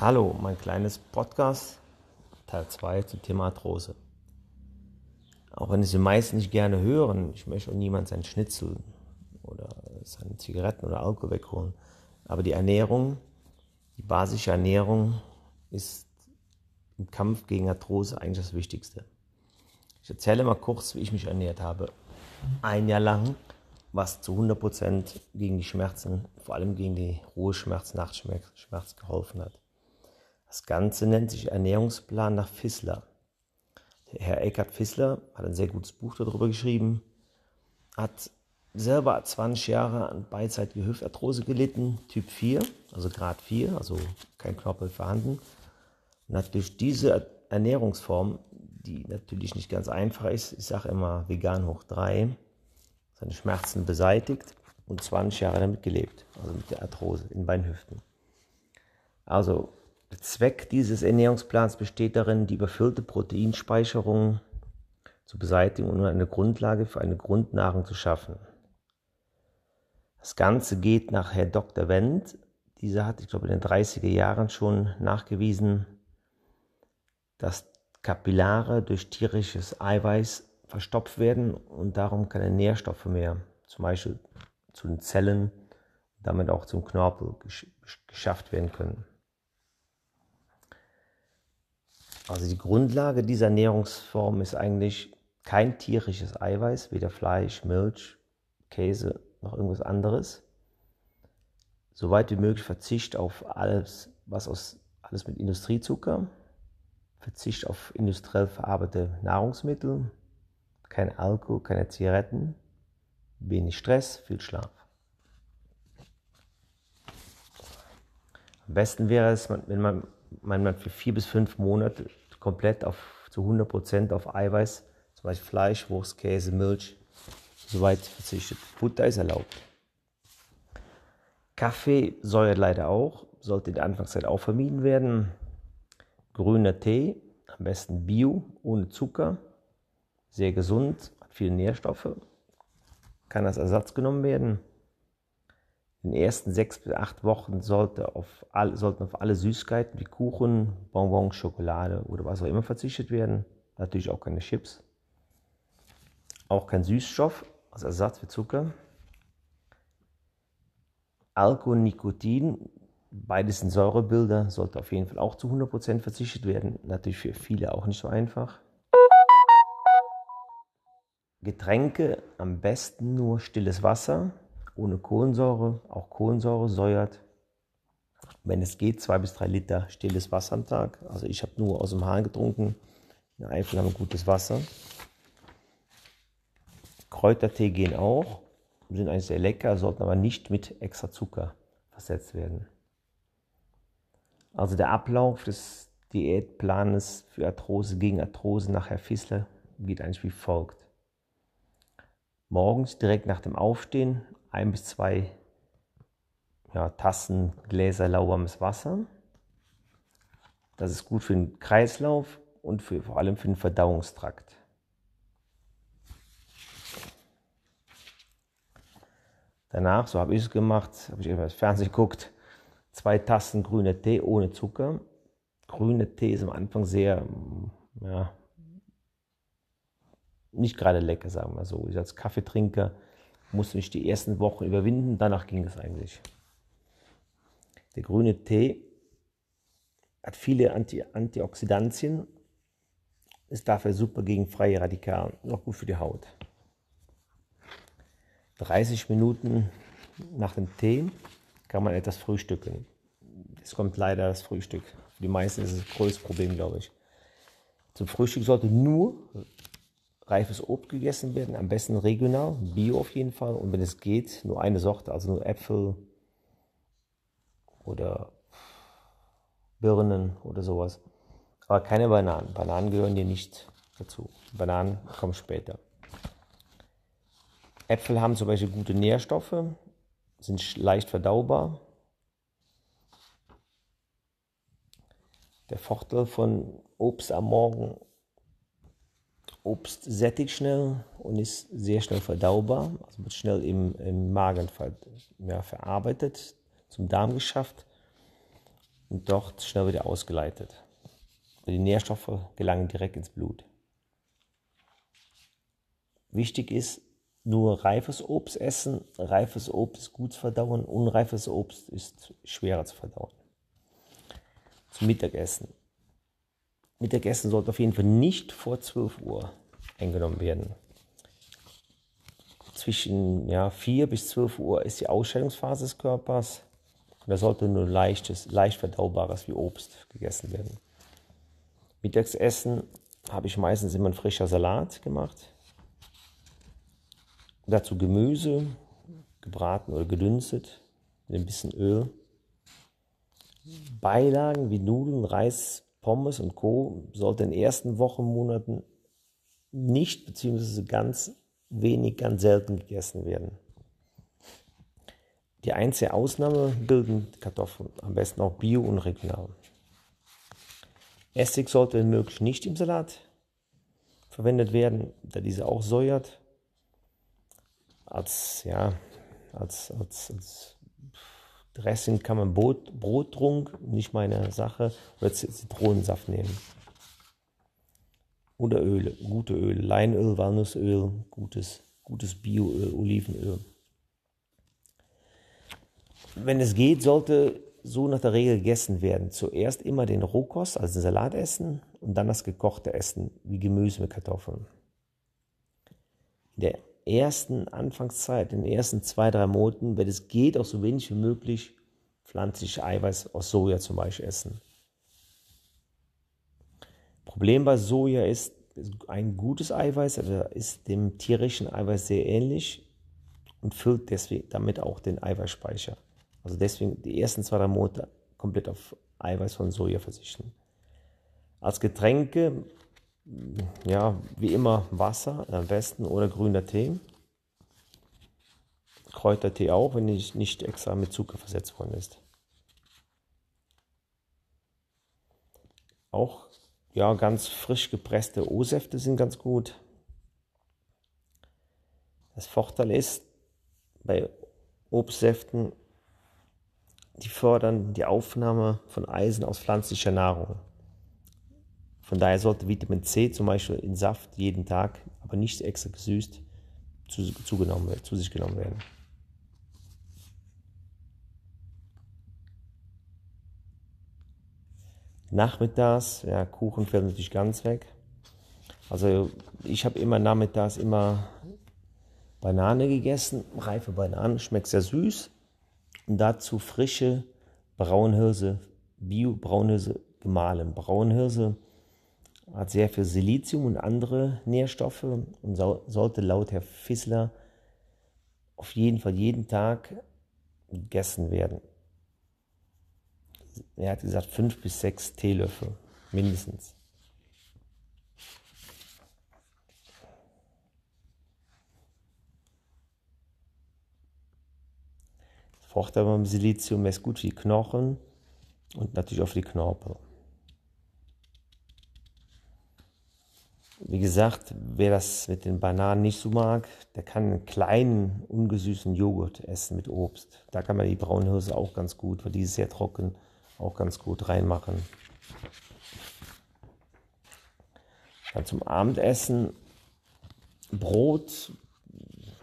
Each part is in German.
Hallo, mein kleines Podcast, Teil 2 zum Thema Arthrose. Auch wenn es die meisten nicht gerne hören, ich möchte auch niemand seinen Schnitzel oder seine Zigaretten oder Alkohol wegholen. Aber die Ernährung, die basische Ernährung ist im Kampf gegen Arthrose eigentlich das Wichtigste. Ich erzähle mal kurz, wie ich mich ernährt habe. Ein Jahr lang, was zu 100% gegen die Schmerzen, vor allem gegen die Ruheschmerz, Nachtschmerz geholfen hat. Das Ganze nennt sich Ernährungsplan nach Fissler. Der Herr Eckhard Fissler hat ein sehr gutes Buch darüber geschrieben, hat selber 20 Jahre an beidseitige Hüftarthrose gelitten, Typ 4, also Grad 4, also kein Knorpel vorhanden. Und hat durch diese Ernährungsform, die natürlich nicht ganz einfach ist, ich sage immer vegan hoch 3, seine Schmerzen beseitigt und 20 Jahre damit gelebt, also mit der Arthrose in beiden Hüften. Also der Zweck dieses Ernährungsplans besteht darin, die überfüllte Proteinspeicherung zu beseitigen und eine Grundlage für eine Grundnahrung zu schaffen. Das Ganze geht nach Herr Dr. Wendt. Dieser hat, ich glaube, in den 30er Jahren schon nachgewiesen, dass Kapillare durch tierisches Eiweiß verstopft werden und darum keine Nährstoffe mehr, zum Beispiel zu den Zellen, damit auch zum Knorpel geschafft werden können. Also die Grundlage dieser Ernährungsform ist eigentlich kein tierisches Eiweiß, weder Fleisch, Milch, Käse noch irgendwas anderes. Soweit wie möglich Verzicht auf alles, was aus alles mit Industriezucker, Verzicht auf industriell verarbeitete Nahrungsmittel, kein Alkohol, keine Zigaretten, wenig Stress, viel Schlaf. Am besten wäre es, wenn man man für vier bis fünf Monate komplett auf, zu 100% auf Eiweiß, zum Beispiel Fleisch, Wurst, Käse, Milch, soweit verzichtet. Butter ist erlaubt. Kaffee säuert leider auch, sollte in der Anfangszeit auch vermieden werden. Grüner Tee, am besten Bio, ohne Zucker, sehr gesund, hat viele Nährstoffe, kann als Ersatz genommen werden. In den ersten sechs bis acht Wochen sollte auf all, sollten auf alle Süßigkeiten wie Kuchen, Bonbons, Schokolade oder was auch immer verzichtet werden. Natürlich auch keine Chips. Auch kein Süßstoff als Ersatz für Zucker. Alkohol, Nikotin, beides sind Säurebilder, sollte auf jeden Fall auch zu 100% verzichtet werden. Natürlich für viele auch nicht so einfach. Getränke am besten nur stilles Wasser, ohne Kohlensäure. Auch Kohlensäure säuert. Wenn es geht, zwei bis drei Liter stilles Wasser am Tag. Also ich habe nur aus dem Hahn getrunken. In der Eifel haben wir gutes Wasser. Kräutertee gehen auch, sind eigentlich sehr lecker, sollten aber nicht mit extra Zucker versetzt werden. Also der Ablauf des Diätplanes für Arthrose gegen Arthrose nach Herr Fissler geht eigentlich wie folgt. Morgens direkt nach dem Aufstehen ein bis zwei ja, Tassen, Gläser lauwarmes Wasser. Das ist gut für den Kreislauf und für, vor allem für den Verdauungstrakt. Danach, so habe ich es gemacht, habe ich das Fernsehen geguckt, zwei Tassen grüner Tee ohne Zucker. Grüner Tee ist am Anfang sehr, ja, nicht gerade lecker, sagen wir so. Ich als Kaffeetrinker musste ich die ersten Wochen überwinden, danach ging es eigentlich. Der grüne Tee hat viele Anti Antioxidantien, ist dafür super gegen freie Radikale auch gut für die Haut. 30 Minuten nach dem Tee kann man etwas frühstücken. Es kommt leider das Frühstück. Für die meisten ist es das größte Problem, glaube ich. Zum Frühstück sollte nur reifes Obst gegessen werden, am besten regional, bio auf jeden Fall. Und wenn es geht, nur eine Sorte, also nur Äpfel oder Birnen oder sowas. Aber keine Bananen. Bananen gehören hier nicht dazu. Bananen kommen später. Äpfel haben zum Beispiel gute Nährstoffe, sind leicht verdaubar. Der Vorteil von Obst am Morgen Obst sättigt schnell und ist sehr schnell verdaubar, also wird schnell im, im Magen ver, ja, verarbeitet, zum Darm geschafft und dort schnell wieder ausgeleitet. Die Nährstoffe gelangen direkt ins Blut. Wichtig ist, nur reifes Obst essen. Reifes Obst ist gut zu verdauen, unreifes Obst ist schwerer zu verdauen. Zum Mittagessen. Mittagessen sollte auf jeden Fall nicht vor 12 Uhr eingenommen werden. Zwischen ja, 4 bis 12 Uhr ist die Ausscheidungsphase des Körpers. da sollte nur leichtes, leicht verdaubares wie Obst gegessen werden. Mittagsessen habe ich meistens immer ein frischer Salat gemacht. Dazu Gemüse, gebraten oder gedünstet, mit ein bisschen Öl. Beilagen wie Nudeln, Reis, Pommes und Co. sollte in den ersten Wochen, Monaten nicht bzw. ganz wenig, ganz selten gegessen werden. Die einzige Ausnahme bilden Kartoffeln, am besten auch bio und regional. Essig sollte wenn möglich nicht im Salat verwendet werden, da diese auch säuert. Als, ja, als, als, als Dressing kann man Brot, Brottrunk, nicht meine Sache, oder Zitronensaft nehmen. Oder Öle, gute Öle, Leinöl, Walnussöl, gutes, gutes Bioöl, Olivenöl. Wenn es geht, sollte so nach der Regel gegessen werden. Zuerst immer den Rohkost, also den Salat essen und dann das gekochte Essen, wie Gemüse mit Kartoffeln. In der ersten Anfangszeit, in den ersten zwei, drei Monaten, wenn es geht, auch so wenig wie möglich pflanzliches Eiweiß aus Soja zum Beispiel essen. Problem bei Soja ist, ein gutes Eiweiß also ist dem tierischen Eiweiß sehr ähnlich und füllt deswegen damit auch den Eiweißspeicher. Also deswegen die ersten zwei, drei Monate komplett auf Eiweiß von Soja verzichten. Als Getränke, ja, wie immer Wasser am besten oder grüner Tee. Kräutertee auch, wenn ich nicht extra mit Zucker versetzt worden ist. Auch ja, ganz frisch gepresste O-Säfte sind ganz gut. Das Vorteil ist, bei Obstsäften, die fördern die Aufnahme von Eisen aus pflanzlicher Nahrung. Von daher sollte Vitamin C zum Beispiel in Saft jeden Tag, aber nicht extra gesüßt, zu, zugenommen, zu sich genommen werden. Nachmittags, ja, Kuchen fällt natürlich ganz weg. Also ich habe immer nachmittags immer Banane gegessen, reife Bananen, schmeckt sehr süß. Und dazu frische Braunhirse, Bio-Braunhirse gemahlen. Braunhirse hat sehr viel Silizium und andere Nährstoffe und so, sollte laut Herr Fissler auf jeden Fall jeden Tag gegessen werden. Er hat gesagt fünf bis sechs Teelöffel mindestens. Vorteil beim Silizium ist gut für die Knochen und natürlich auch für die Knorpel. Wie gesagt, wer das mit den Bananen nicht so mag, der kann einen kleinen, ungesüßten Joghurt essen mit Obst. Da kann man die Braunhirse auch ganz gut, weil die ist sehr trocken, auch ganz gut reinmachen. Dann zum Abendessen Brot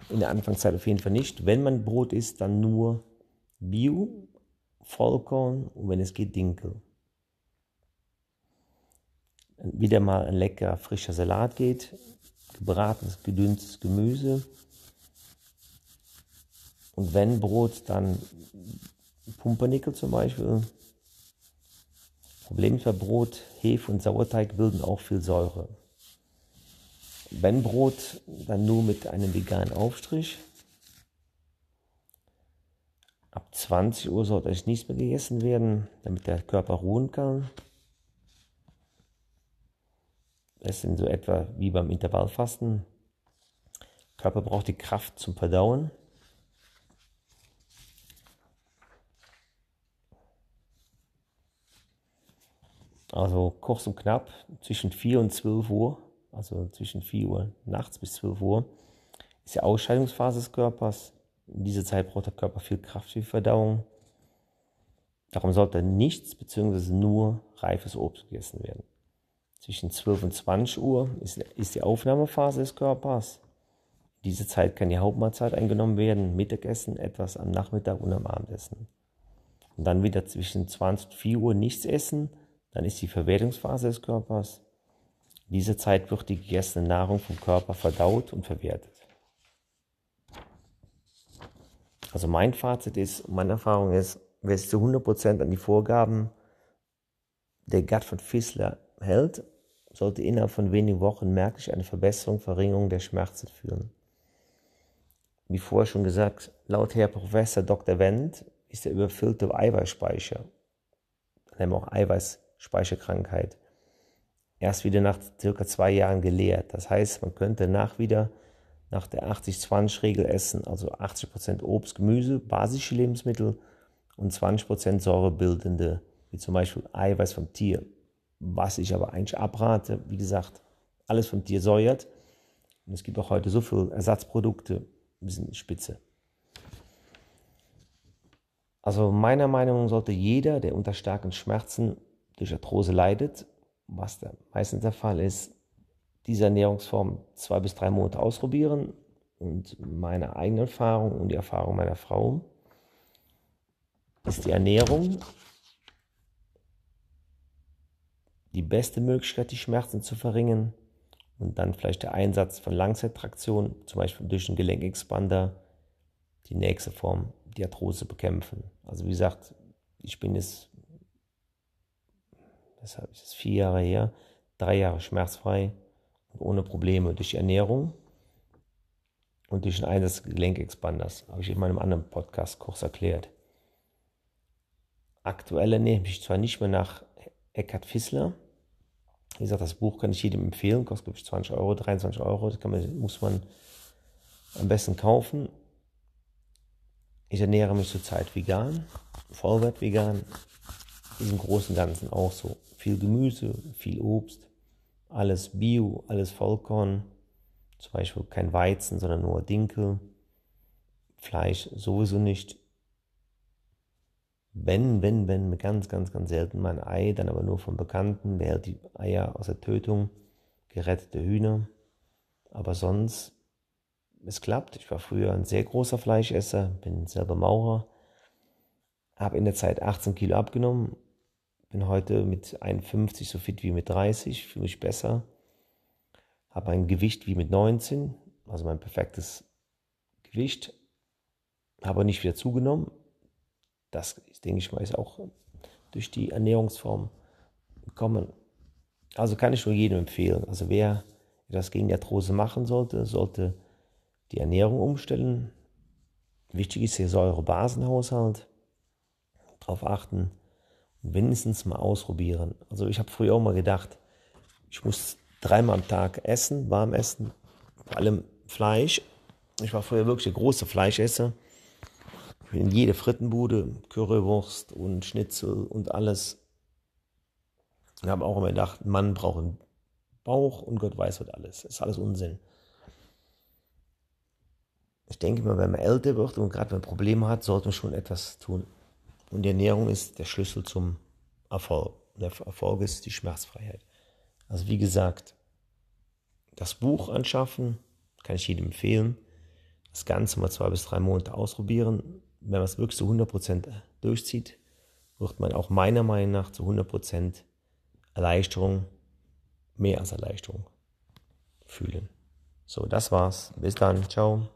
in der Anfangszeit auf jeden Fall nicht. Wenn man Brot isst, dann nur Bio, Vollkorn und wenn es geht Dinkel. Wieder mal ein lecker frischer Salat geht, gebratenes, gedünstetes Gemüse. Und wenn Brot, dann Pumpernickel zum Beispiel. Problem ist bei Brot, Hefe und Sauerteig bilden auch viel Säure. Wenn Brot, dann nur mit einem veganen Aufstrich. Ab 20 Uhr sollte eigentlich nichts mehr gegessen werden, damit der Körper ruhen kann. Das sind so etwa wie beim Intervallfasten. Der Körper braucht die Kraft zum Verdauen. Also kurz und knapp zwischen 4 und 12 Uhr, also zwischen 4 Uhr nachts bis 12 Uhr, ist die Ausscheidungsphase des Körpers. In dieser Zeit braucht der Körper viel Kraft für die Verdauung. Darum sollte nichts bzw. nur reifes Obst gegessen werden. Zwischen 12 und 20 Uhr ist, ist die Aufnahmephase des Körpers. In dieser Zeit kann die Hauptmahlzeit eingenommen werden, Mittagessen, etwas am Nachmittag und am Abendessen. Und dann wieder zwischen 20 und 4 Uhr nichts essen, dann ist die Verwertungsphase des Körpers. In dieser Zeit wird die gegessene Nahrung vom Körper verdaut und verwertet. Also mein Fazit ist, meine Erfahrung ist, wer sich zu 100% an die Vorgaben der Gut von Fissler hält, sollte innerhalb von wenigen Wochen merklich eine Verbesserung, Verringerung der Schmerzen führen. Wie vorher schon gesagt, laut Herr Professor Dr. Wendt ist der überfüllte Eiweißspeicher, nennen wir auch Eiweißspeicherkrankheit, erst wieder nach circa zwei Jahren geleert. Das heißt, man könnte nach wieder nach der 80-20-Regel essen, also 80% Obst, Gemüse, basische Lebensmittel und 20% säurebildende, wie zum Beispiel Eiweiß vom Tier. Was ich aber eigentlich abrate, wie gesagt, alles vom Tier säuert. Und es gibt auch heute so viele Ersatzprodukte, ein bisschen spitze. Also meiner Meinung nach sollte jeder, der unter starken Schmerzen durch Arthrose leidet, was da meistens der Fall ist, diese Ernährungsform zwei bis drei Monate ausprobieren und meine eigene Erfahrung und die Erfahrung meiner Frau ist die Ernährung die beste Möglichkeit, die Schmerzen zu verringern und dann vielleicht der Einsatz von Langzeittraktion, zum Beispiel durch einen Gelenkexpander, die nächste Form, die Arthrose bekämpfen. Also wie gesagt, ich bin jetzt, weshalb ist es vier Jahre her, drei Jahre schmerzfrei ohne Probleme durch Ernährung und durch den Einsatz des Gelenkexpanders. Habe ich in meinem anderen Podcast kurz erklärt. Aktuell ernähre ich mich zwar nicht mehr nach Eckhard Fissler. Wie gesagt, das Buch kann ich jedem empfehlen, kostet glaube ich 20 Euro, 23 Euro. Das man, muss man am besten kaufen. Ich ernähre mich zurzeit vegan, Vollwert vegan. Im Großen Ganzen auch so. Viel Gemüse, viel Obst, alles Bio, alles Vollkorn, zum Beispiel kein Weizen, sondern nur Dinkel, Fleisch sowieso nicht. Wenn, wenn, wenn, ganz, ganz, ganz selten mal ein Ei, dann aber nur von Bekannten, wer die Eier aus der Tötung, gerettete Hühner. Aber sonst, es klappt. Ich war früher ein sehr großer Fleischesser, bin selber Maurer, habe in der Zeit 18 Kilo abgenommen, bin heute mit 51 so fit wie mit 30, fühle mich besser. Habe ein Gewicht wie mit 19, also mein perfektes Gewicht. Habe nicht wieder zugenommen. Das, denke ich mal, ist auch durch die Ernährungsform gekommen. Also kann ich nur jedem empfehlen. Also wer das gegen die Arthrose machen sollte, sollte die Ernährung umstellen. Wichtig ist der Säurebasenhaushalt. Darauf achten wenigstens mal ausprobieren. Also ich habe früher auch mal gedacht, ich muss dreimal am Tag essen, warm essen, vor allem Fleisch. Ich war früher wirklich der große Fleischesser. In jede Frittenbude, Currywurst und Schnitzel und alles. Ich habe auch immer gedacht, Mann braucht einen Bauch und Gott weiß was alles. Das ist alles Unsinn. Ich denke mal, wenn man älter wird und gerade wenn man Probleme hat, sollte man schon etwas tun. Und die Ernährung ist der Schlüssel zum Erfolg. Der Erfolg ist die Schmerzfreiheit. Also wie gesagt, das Buch anschaffen, kann ich jedem empfehlen. Das Ganze mal zwei bis drei Monate ausprobieren. Wenn man es wirklich zu 100% durchzieht, wird man auch meiner Meinung nach zu 100% Erleichterung, mehr als Erleichterung fühlen. So, das war's. Bis dann. Ciao.